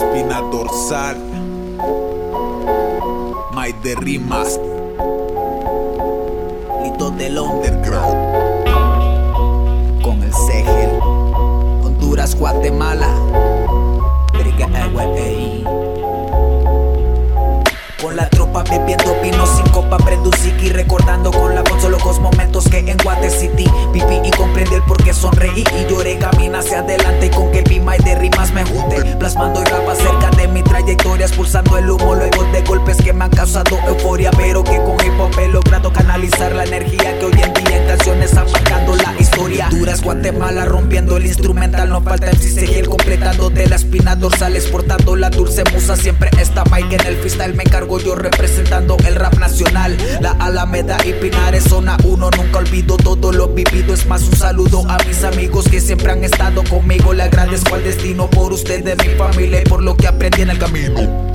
espina dorsal. My de rimas. Lito del underground. Con el Segel. Honduras, Guatemala. Con la tropa bebiendo vino sin copa prendo un y recordando con la voz los momentos que en Water City viví y comprendí el por qué sonreí y lloré camina hacia adelante y con que y de rimas me junte plasmando y rap acerca de expulsando el humo luego de golpes que me han causado euforia pero que con hip hop he logrado canalizar la energía que hoy en día en canciones marcando la historia Duras Guatemala rompiendo el instrumental no falta el el completándote la espina dorsal exportando la dulce musa siempre está Mike en el freestyle me encargo yo representando el rap nacional. La Alameda y Pinares, zona uno, nunca olvido todo lo vivido. Es más, un saludo a mis amigos que siempre han estado conmigo. Le agradezco al destino por ustedes, mi familia y por lo que aprendí en el camino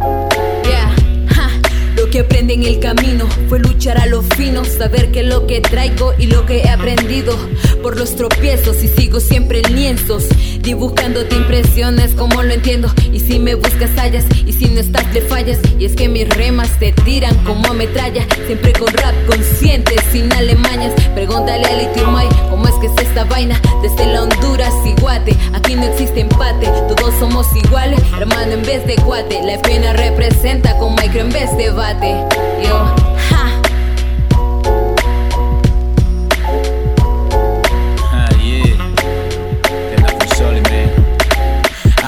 que aprendí en el camino fue luchar a lo fino, saber que lo que traigo y lo que he aprendido por los tropiezos y sigo siempre en lienzos, dibujándote impresiones como lo entiendo. Y si me buscas hallas y si no estás te fallas. Y es que mis remas te tiran como metralla, siempre con rap consciente, sin alemañas. Pregúntale a Litio Mai cómo es que es esta vaina desde la Honduras y Guate. Aquí no existe empate, todos somos iguales, hermano en vez de guate. La pena representa con micro en vez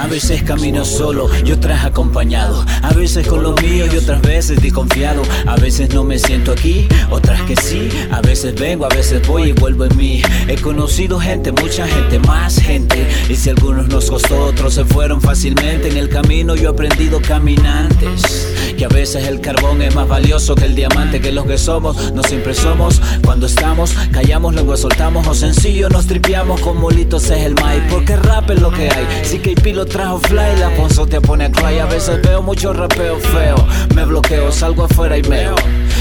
veces camino solo y otras acompañado. A veces con los míos y otras veces desconfiado. A veces no me siento aquí, otras que sí. A veces vengo, a veces voy y vuelvo en mí. He conocido gente, mucha gente, más gente. Y si algunos nos costó, otros se fueron fácilmente. En el camino yo he aprendido caminantes. Que a veces el carbón es más valioso que el diamante, que los que somos, no siempre somos. Cuando estamos, callamos, luego soltamos. O sencillo, nos tripeamos con molitos es el maíz. Porque rap es lo que hay. Que hay piloto trajo fly, la ponzo te pone a cry. A veces veo mucho rapeo feo, me bloqueo, salgo afuera y meo.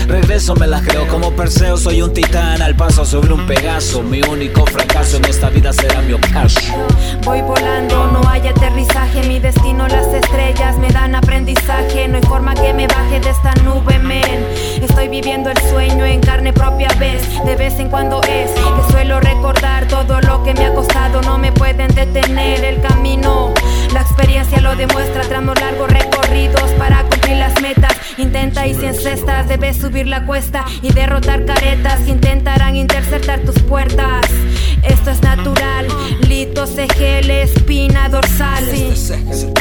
Regreso, me las creo como Perseo, soy un titán al paso sobre un pegaso. Mi único fracaso será mi ocaso. Voy volando, no hay aterrizaje, mi destino las estrellas me dan aprendizaje. No hay forma que me baje de esta nube, men. Estoy viviendo el sueño en carne propia vez, de vez en cuando es que suelo recordar todo lo que me ha costado. No me pueden detener el camino. La experiencia lo demuestra, tramos largos recorridos para cumplir las metas. Intenta y si encestas debes subir la cuesta y derrotar caretas. Intentarán interceptar tus puertas. Espina dorsal.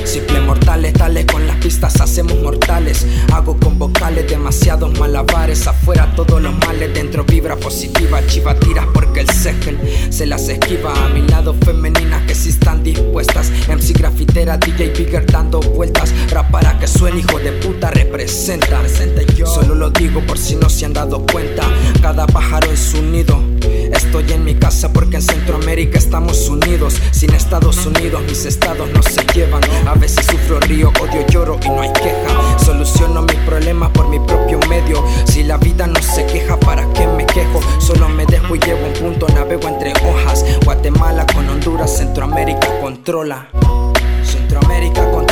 Simple mortales, tales con las pistas hacemos mortales. Hago con vocales demasiados malabares. Afuera todos los males, dentro vibra positiva. Chiva tiras porque el segel se las esquiva. A mi lado femeninas que sí están dispuestas. MC grafitera, DJ Bigger dando vueltas. Rap para que suene hijo de puta representa. Solo lo digo por si no se han dado cuenta. Cada pájaro en su nido. Estoy en mi casa porque en Centroamérica estamos Sin Estados Unidos mis estados no se llevan. A veces sufro río, odio, lloro y no hay queja. Soluciono mis problemas por mi propio medio. Si la vida no se queja, ¿para qué me quejo? Solo me dejo y llevo un punto, navego entre hojas. Guatemala con Honduras, Centroamérica controla. Centroamérica controla.